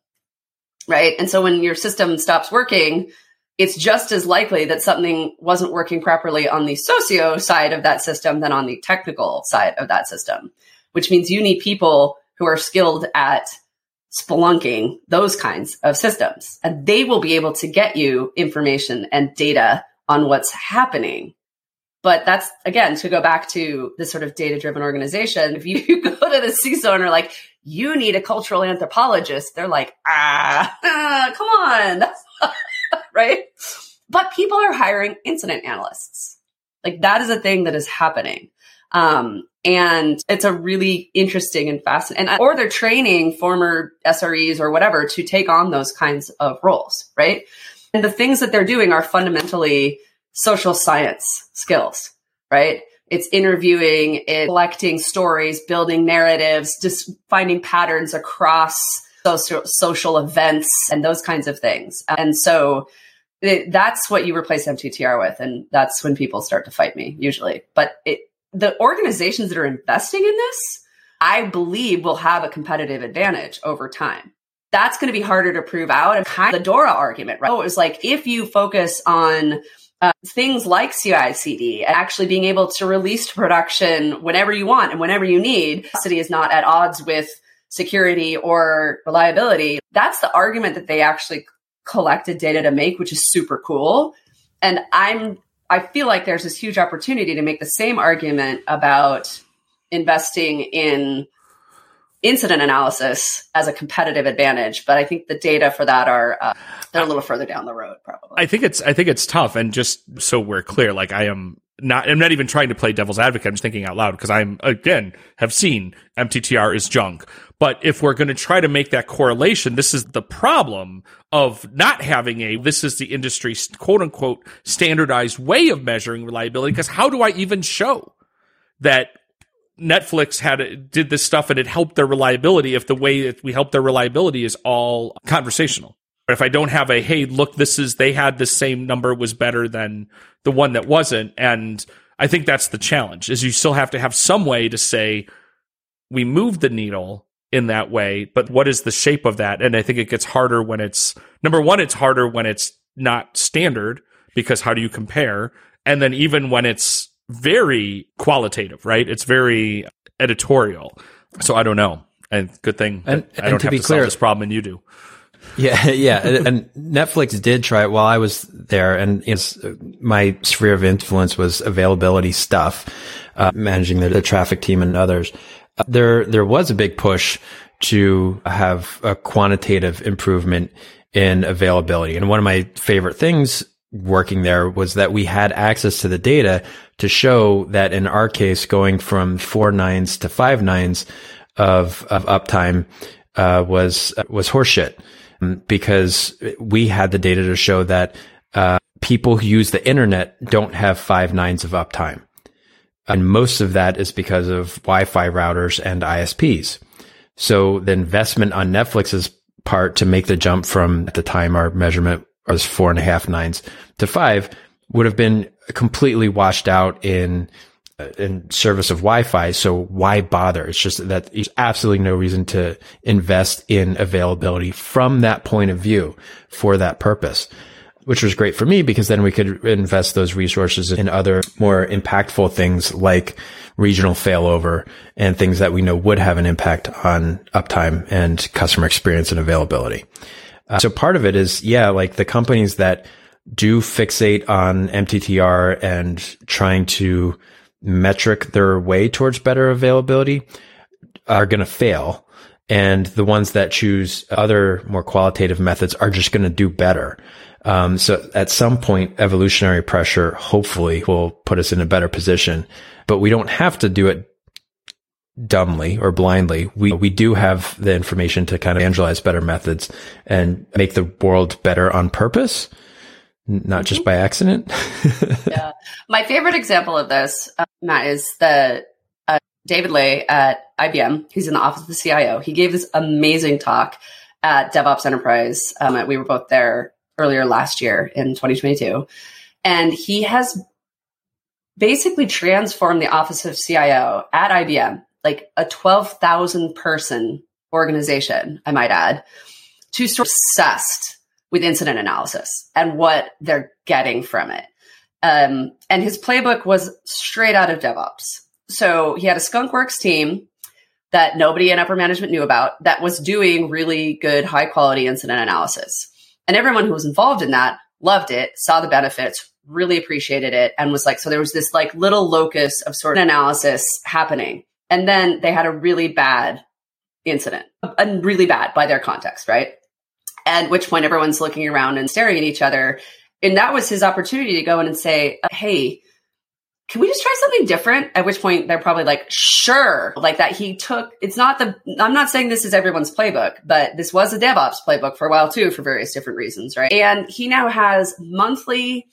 right? And so when your system stops working it's just as likely that something wasn't working properly on the socio side of that system than on the technical side of that system which means you need people who are skilled at spelunking those kinds of systems and they will be able to get you information and data on what's happening but that's again to go back to this sort of data driven organization. If you go to the CISO and are like, you need a cultural anthropologist, they're like, ah, ah come on. right. But people are hiring incident analysts. Like that is a thing that is happening. Um, and it's a really interesting and fascinating, or they're training former SREs or whatever to take on those kinds of roles. Right. And the things that they're doing are fundamentally social science skills, right? It's interviewing, it's collecting stories, building narratives, just finding patterns across social, social events and those kinds of things. And so it, that's what you replace MTTR with. And that's when people start to fight me usually. But it, the organizations that are investing in this, I believe will have a competitive advantage over time. That's going to be harder to prove out. And kind of the DORA argument, right? Oh, it was like if you focus on uh, things like CI/CD, actually being able to release to production whenever you want and whenever you need, city is not at odds with security or reliability. That's the argument that they actually collected data to make, which is super cool. And I'm I feel like there's this huge opportunity to make the same argument about investing in incident analysis as a competitive advantage. But I think the data for that are uh, they're a little further down the road, probably.
I think it's I think it's tough. And just so we're clear, like I am not I'm not even trying to play devil's advocate. I'm just thinking out loud because I'm again have seen MTTR is junk. But if we're going to try to make that correlation, this is the problem of not having a this is the industry quote unquote standardized way of measuring reliability. Because how do I even show that Netflix had did this stuff and it helped their reliability if the way that we help their reliability is all conversational. But if I don't have a hey, look, this is they had the same number was better than the one that wasn't, and I think that's the challenge is you still have to have some way to say we moved the needle in that way, but what is the shape of that? And I think it gets harder when it's number one, it's harder when it's not standard because how do you compare? And then even when it's very qualitative, right? It's very editorial. So I don't know. And good thing and, I don't to have to clear, solve this problem and you do.
Yeah, yeah, and Netflix did try it while I was there, and it's my sphere of influence was availability stuff, uh, managing the, the, traffic team and others. Uh, there, there was a big push to have a quantitative improvement in availability, and one of my favorite things working there was that we had access to the data to show that in our case, going from four nines to five nines of, of uptime, uh, was, was horseshit because we had the data to show that, uh, people who use the internet don't have five nines of uptime. And most of that is because of Wi-Fi routers and ISPs. So the investment on Netflix's part to make the jump from at the time our measurement was four and a half nines to five would have been completely washed out in in service of Wi-Fi. So why bother? It's just that there's absolutely no reason to invest in availability from that point of view for that purpose, which was great for me because then we could invest those resources in other more impactful things like regional failover and things that we know would have an impact on uptime and customer experience and availability. Uh, so part of it is, yeah, like the companies that do fixate on MTTR and trying to metric their way towards better availability are going to fail. And the ones that choose other more qualitative methods are just going to do better. Um, so at some point, evolutionary pressure hopefully will put us in a better position, but we don't have to do it dumbly or blindly. We, we do have the information to kind of evangelize better methods and make the world better on purpose, not just mm-hmm. by accident.
yeah. My favorite example of this, uh, Matt, is the uh, David Leigh at IBM. He's in the office of the CIO. He gave this amazing talk at DevOps Enterprise. Um, we were both there earlier last year in 2022. And he has basically transformed the office of CIO at IBM, like a 12,000 person organization, I might add, to sort of obsessed with incident analysis and what they're getting from it. Um, and his playbook was straight out of DevOps. So he had a Skunkworks team that nobody in upper management knew about that was doing really good, high quality incident analysis. And everyone who was involved in that loved it, saw the benefits, really appreciated it, and was like, so there was this like little locus of sort of analysis happening. And then they had a really bad incident, and really bad by their context, right? At which point everyone's looking around and staring at each other. And that was his opportunity to go in and say, hey, can we just try something different? At which point they're probably like, sure. Like that he took, it's not the, I'm not saying this is everyone's playbook, but this was a DevOps playbook for a while too, for various different reasons, right? And he now has monthly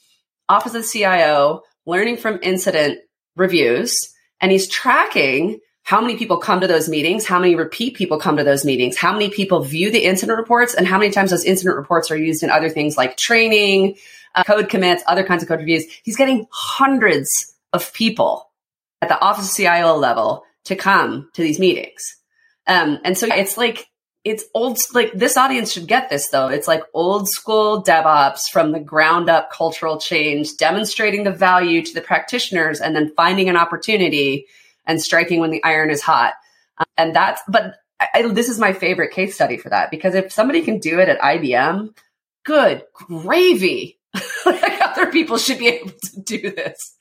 Office of the CIO learning from incident reviews, and he's tracking how many people come to those meetings, how many repeat people come to those meetings, how many people view the incident reports, and how many times those incident reports are used in other things like training, uh, code commits, other kinds of code reviews. He's getting hundreds of people at the office CIO level to come to these meetings. Um, and so it's like, it's old, like this audience should get this though. It's like old school DevOps from the ground up cultural change, demonstrating the value to the practitioners and then finding an opportunity and striking when the iron is hot. Um, and that's, but I, this is my favorite case study for that because if somebody can do it at IBM, good gravy. like other people should be able to do this.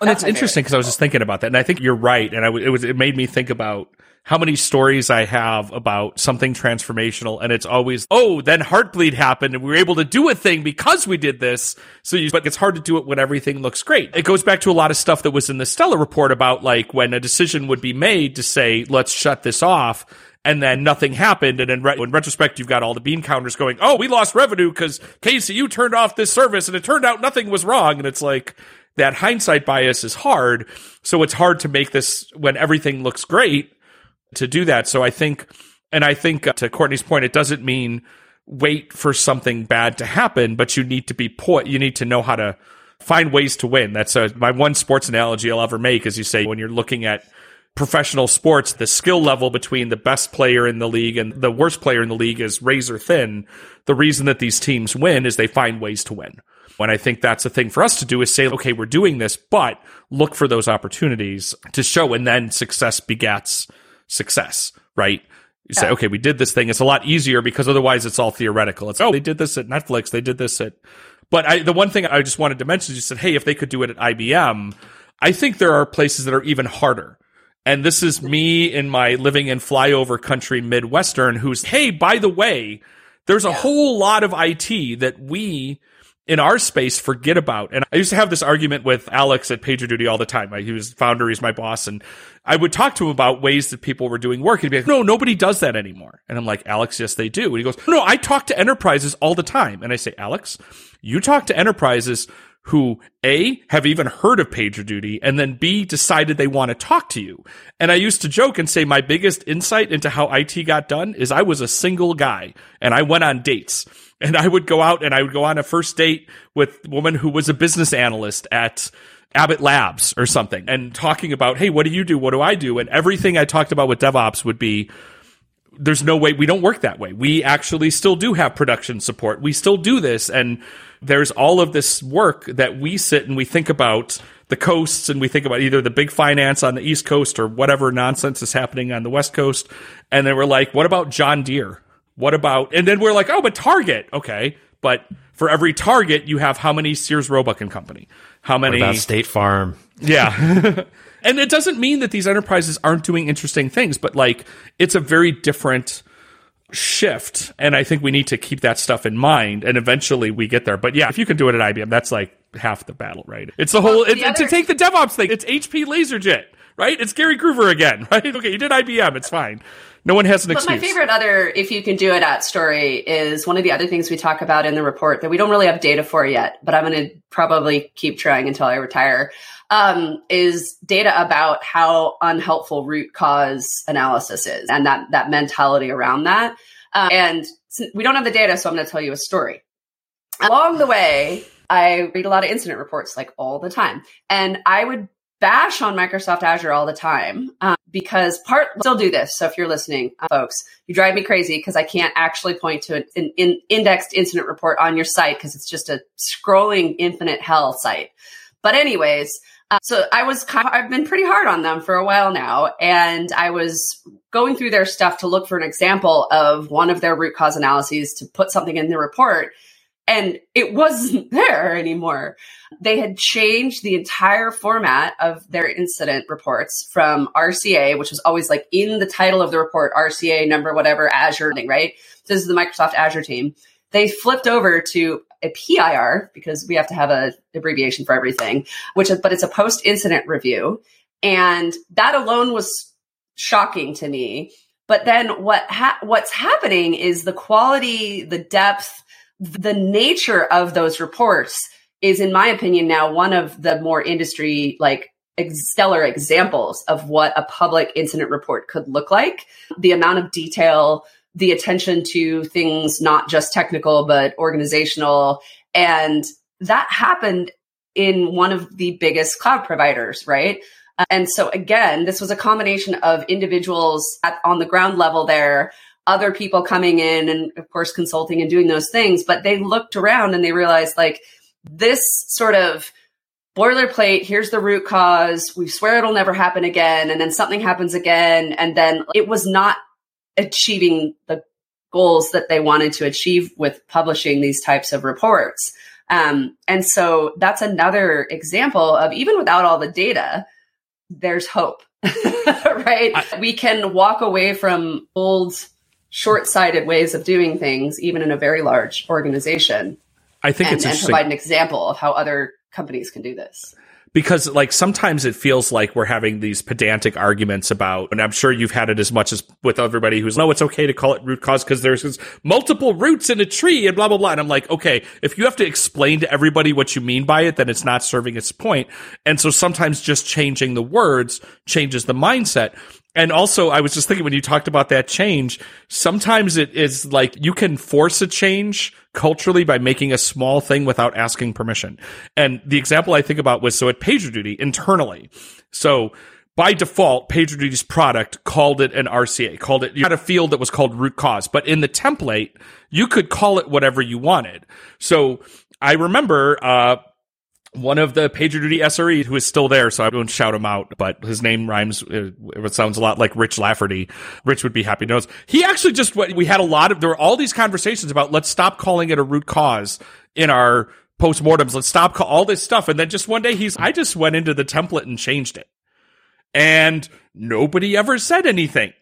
And that's, interesting because I was just thinking about that, and I think you're right. And I w- it was it made me think about how many stories I have about something transformational, and it's always oh, then Heartbleed happened, and we were able to do a thing because we did this. So, you, but it's hard to do it when everything looks great. It goes back to a lot of stuff that was in the Stella report about like when a decision would be made to say let's shut this off and then nothing happened. And in, re- in, retrospect, you've got all the bean counters going, "Oh, we lost revenue because you turned off this service, and it turned out nothing was wrong." And it's like, that hindsight bias is hard. So it's hard to make this when everything looks great to do that. So I think, and I think uh, to Courtney's point, it doesn't mean wait for something bad to happen, but you need to be put, you need to know how to find ways to win. That's a, uh, my one sports analogy I'll ever make is you say when you're looking at professional sports, the skill level between the best player in the league and the worst player in the league is razor thin. The reason that these teams win is they find ways to win. And I think that's the thing for us to do is say, okay, we're doing this, but look for those opportunities to show. And then success begets success, right? You say, okay, we did this thing. It's a lot easier because otherwise it's all theoretical. It's, oh, they did this at Netflix. They did this at, but I, the one thing I just wanted to mention is you said, hey, if they could do it at IBM, I think there are places that are even harder. And this is me in my living in flyover country Midwestern who's, hey, by the way, there's a yeah. whole lot of IT that we in our space forget about. And I used to have this argument with Alex at PagerDuty all the time. He was founder, he's my boss. And I would talk to him about ways that people were doing work. And He'd be like, no, nobody does that anymore. And I'm like, Alex, yes, they do. And he goes, no, I talk to enterprises all the time. And I say, Alex, you talk to enterprises who A, have even heard of PagerDuty and then B, decided they want to talk to you. And I used to joke and say my biggest insight into how IT got done is I was a single guy and I went on dates and I would go out and I would go on a first date with a woman who was a business analyst at Abbott Labs or something and talking about, hey, what do you do? What do I do? And everything I talked about with DevOps would be, there's no way we don't work that way. We actually still do have production support. We still do this. And there's all of this work that we sit and we think about the coasts and we think about either the big finance on the East Coast or whatever nonsense is happening on the West Coast. And then we're like, what about John Deere? What about, and then we're like, oh, but Target. Okay. But for every Target, you have how many Sears Roebuck and Company? How many?
What about State Farm?
Yeah. and it doesn't mean that these enterprises aren't doing interesting things, but like it's a very different shift. And I think we need to keep that stuff in mind and eventually we get there. But yeah, if you can do it at IBM, that's like half the battle, right? It's the whole, well, the other- to take the DevOps thing, it's HP LaserJet, right? It's Gary Gruver again, right? Okay, you did IBM, it's fine. No one has an
but
excuse.
my favorite other, if you can do it at story, is one of the other things we talk about in the report that we don't really have data for yet, but I'm going to probably keep trying until I retire. Um, is data about how unhelpful root cause analysis is and that that mentality around that. Um, and we don't have the data, so I'm going to tell you a story. Along the way, I read a lot of incident reports like all the time. And I would bash on Microsoft Azure all the time um, because part still do this. So if you're listening, uh, folks, you drive me crazy because I can't actually point to an, an, an indexed incident report on your site because it's just a scrolling infinite hell site. But anyways, uh, so I was kind of, I've been pretty hard on them for a while now, and I was going through their stuff to look for an example of one of their root cause analyses to put something in the report and it wasn't there anymore. They had changed the entire format of their incident reports from RCA, which was always like in the title of the report, RCA number, whatever, Azure, thing, right? This is the Microsoft Azure team. They flipped over to a PIR because we have to have a abbreviation for everything, which is, but it's a post incident review. And that alone was shocking to me. But then what, ha- what's happening is the quality, the depth, the nature of those reports is, in my opinion, now one of the more industry like stellar examples of what a public incident report could look like. The amount of detail, the attention to things not just technical, but organizational. And that happened in one of the biggest cloud providers, right? And so again, this was a combination of individuals at, on the ground level there other people coming in and of course consulting and doing those things but they looked around and they realized like this sort of boilerplate here's the root cause we swear it'll never happen again and then something happens again and then it was not achieving the goals that they wanted to achieve with publishing these types of reports. Um, and so that's another example of even without all the data there's hope right? I- we can walk away from old short-sighted ways of doing things, even in a very large organization.
I think
and,
it's
and provide an example of how other companies can do this
because like sometimes it feels like we're having these pedantic arguments about and i'm sure you've had it as much as with everybody who's no it's okay to call it root cause because there's multiple roots in a tree and blah blah blah and i'm like okay if you have to explain to everybody what you mean by it then it's not serving its point. point and so sometimes just changing the words changes the mindset and also, I was just thinking when you talked about that change, sometimes it is like you can force a change culturally by making a small thing without asking permission. And the example I think about was so at PagerDuty internally. So by default, PagerDuty's product called it an RCA, called it, you had a field that was called root cause, but in the template, you could call it whatever you wanted. So I remember, uh, one of the PagerDuty SRE who is still there, so I won't shout him out, but his name rhymes. Uh, it sounds a lot like Rich Lafferty. Rich would be happy to know. He actually just we had a lot of there were all these conversations about let's stop calling it a root cause in our postmortems. Let's stop call, all this stuff, and then just one day he's I just went into the template and changed it, and nobody ever said anything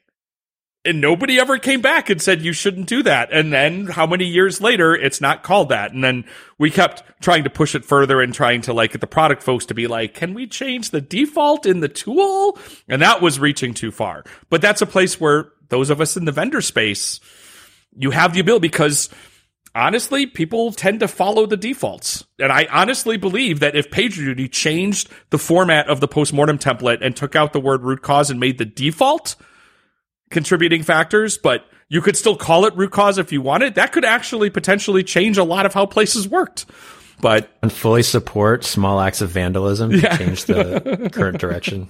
and nobody ever came back and said you shouldn't do that. And then how many years later, it's not called that. And then we kept trying to push it further and trying to like get the product folks to be like, can we change the default in the tool? And that was reaching too far. But that's a place where those of us in the vendor space, you have the ability because honestly, people tend to follow the defaults. And I honestly believe that if PagerDuty changed the format of the postmortem template and took out the word root cause and made the default, contributing factors, but you could still call it root cause if you wanted. That could actually potentially change a lot of how places worked. But
and fully support small acts of vandalism yeah. to change the current direction.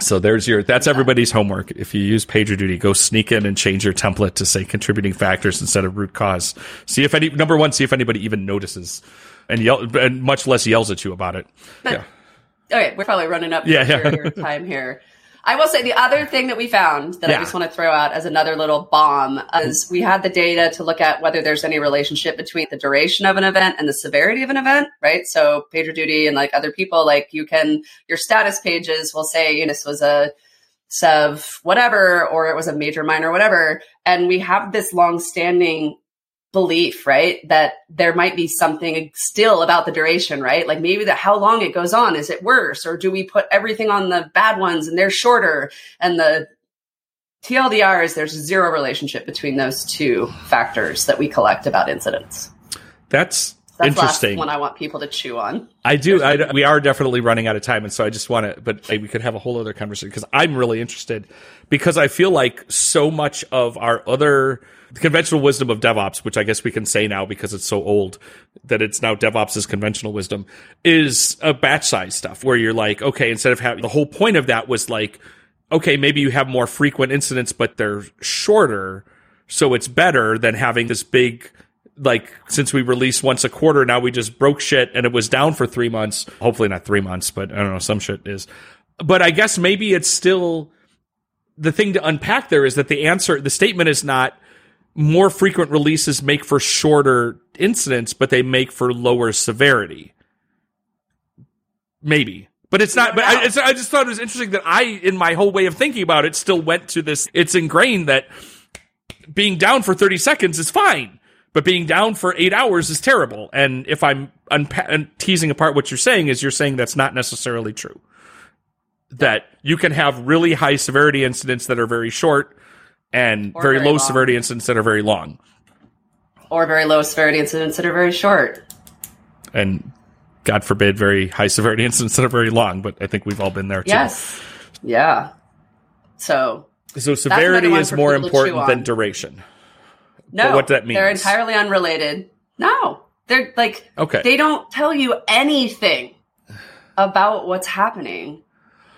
So there's your that's everybody's homework. If you use PagerDuty, go sneak in and change your template to say contributing factors instead of root cause. See if any number one, see if anybody even notices and yell and much less yells at you about it.
But, yeah. Okay, we're probably running up yeah, yeah. your time here. I will say the other thing that we found that yeah. I just want to throw out as another little bomb is we had the data to look at whether there's any relationship between the duration of an event and the severity of an event, right? So PagerDuty and like other people, like you can, your status pages will say, you know, this was a sev whatever, or it was a major minor whatever. And we have this long standing belief, right? That there might be something still about the duration, right? Like maybe that how long it goes on. Is it worse? Or do we put everything on the bad ones and they're shorter? And the TLDR is there's zero relationship between those two factors that we collect about incidents.
That's
That's
Interesting.
last one I want people to chew on.
I do. I, we are definitely running out of time, and so I just want to. But like, we could have a whole other conversation because I'm really interested because I feel like so much of our other the conventional wisdom of DevOps, which I guess we can say now because it's so old that it's now DevOps is conventional wisdom, is a batch size stuff where you're like, okay, instead of having the whole point of that was like, okay, maybe you have more frequent incidents, but they're shorter, so it's better than having this big like since we release once a quarter, now we just broke shit and it was down for three months. Hopefully not three months, but I don't know, some shit is. But I guess maybe it's still the thing to unpack there is that the answer, the statement is not more frequent releases make for shorter incidents, but they make for lower severity. Maybe. But it's not, but I, it's, I just thought it was interesting that I, in my whole way of thinking about it, still went to this. It's ingrained that being down for 30 seconds is fine but being down for eight hours is terrible. And if I'm unpa- teasing apart what you're saying, is you're saying that's not necessarily true. That you can have really high severity incidents that are very short and very,
very
low
long.
severity incidents that are very long.
Or very low severity incidents that are very short.
And God forbid, very high severity incidents that are very long. But I think we've all been there too.
Yes. Yeah. So
So severity is more
people to chew
important than
on.
duration.
No,
But what that means?
They're entirely unrelated. No, they're like
Okay.
they don't tell you anything about what's happening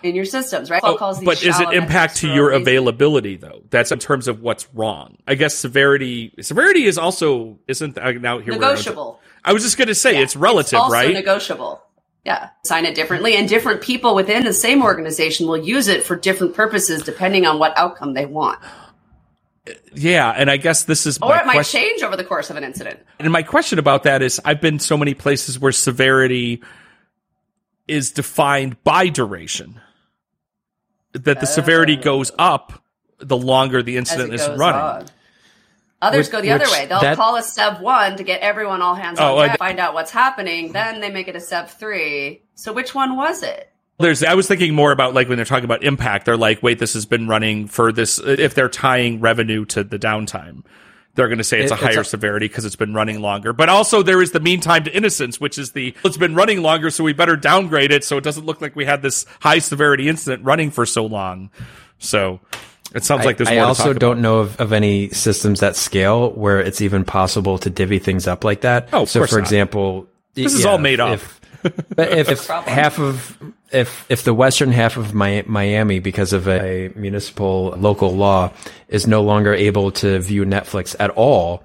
in your systems, right?
Oh,
Calls
but is it impact to your availability though? That's in terms of what's wrong. I guess severity severity is also isn't now here
Negotiable.
I was just going to say
Yeah.
it's relative,
also
right?
negotiable. Yeah, sign it differently, and different people within the same organization will use it for different purposes depending on what outcome they want.
Yeah, and I guess this is
Or
my
it might
question.
change over the course of an incident.
And my question about that is, I've been so many places where severity is defined by duration. That the severity oh. goes up the longer the
Oh.
incident is running.
on. Others
Which-
go the other way. They'll
that-
call a sev one to get everyone all hands
Oh,
on
I-
deck, find out what's happening. Then they make it a sev three. So which one was it?
There's, I was thinking more about like when they're talking about impact, they're like, wait, this has been running for this. If they're tying revenue to the downtime, they're going to say it's
It-
a higher
it's a-
severity because it's been running longer. But also there is the meantime to innocence, which is the, it's been running longer, so we better downgrade it so it doesn't look like we had this high severity incident running for so long. So it sounds like there's
I
more to
also
talk
don't
about.
know of, of any systems at scale where it's even possible to divvy things up like that.
Oh, of
so
course
for
not.
example,
This is all made up.
If, but if, if half of if if the western half of Miami, because of a municipal local law, is no longer able to view Netflix at all,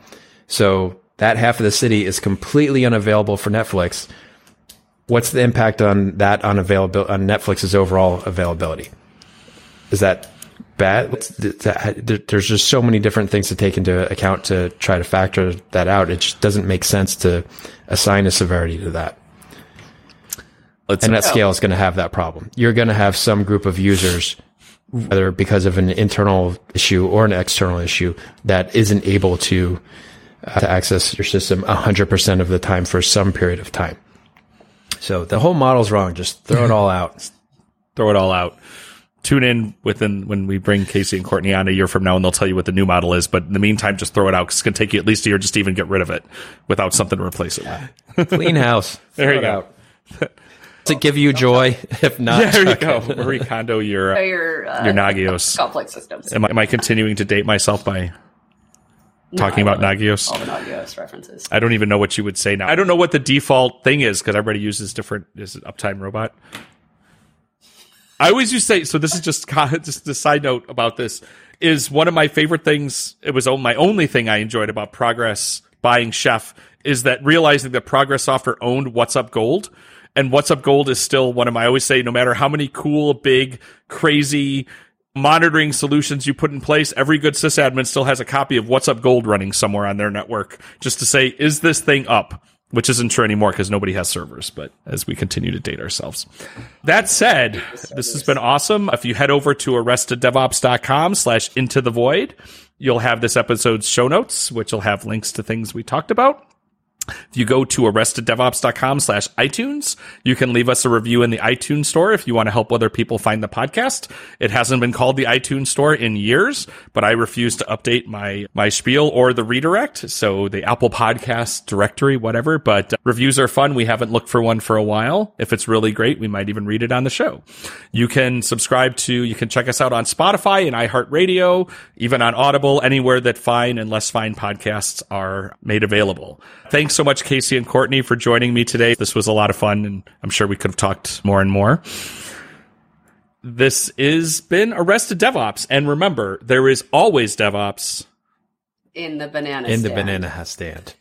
so that half of the city is completely unavailable for Netflix. What's the impact on that on availability on Netflix's overall availability? Is that bad? There's just so many different things to take into account to try to factor that out. It just doesn't make sense to assign a severity to that.
Let's-
And that scale is going to have that problem. You're going to have some group of users, whether because of an internal issue or an external issue, that isn't able to, uh, to access your system 100% of the time for some period of time. So the whole model's wrong. Just throw it all out.
throw it all out. Tune in within when we bring Casey and Courtney on a year from now, and they'll tell you what the new model is. But in the meantime, just throw it out because it's going to take you at least a year just to even get rid of it without something to replace it with.
Clean house.
There you
Throw it
go.
out. Does it give you joy? If not,
there you
chuck
go.
it.
Marie Kondo, your
So
uh,
your uh,
your Nagios.
complex systems.
Am I, am I continuing to date myself by talking
No,
about
love.
Nagios?
All the Nagios references.
I don't even know what you would say now. I don't know what the default thing is because everybody uses different. Is it Uptime Robot? I always used to say. So this is just co- just a side note about this. Is one of my favorite things. It was o- my only thing I enjoyed about Progress buying Chef is that realizing that Progress Software owned WhatsUp Gold. And WhatsUp Gold is still one of my, I always say, no matter how many cool, big, crazy monitoring solutions you put in place, every good sysadmin still has a copy of WhatsUp Gold running somewhere on their network just to say, is this thing up? Which isn't true anymore because nobody has servers, but as we continue to date ourselves. That said, this has been awesome. If you head over to arresteddevops.com slash into the void, you'll have this episode's show notes, which will have links to things we talked about. If you go to arresteddevops.com slash iTunes, you can leave us a review in the iTunes store if you want to help other people find the podcast. It hasn't been called the iTunes store in years, but I refuse to update my, my spiel or the redirect. So the Apple podcast directory, whatever, but uh, reviews are fun. We haven't looked for one for a while. If it's really great, we might even read it on the show. You can subscribe to, you can check us out on Spotify and iHeartRadio, even on Audible, anywhere that fine and less fine podcasts are made available. Thanks so much, Casey and Courtney, for joining me today. This was a lot of fun, and I'm sure we could have talked more and more. This has been Arrested DevOps. And remember, there is always DevOps
in the banana
in
stand.
the banana stand.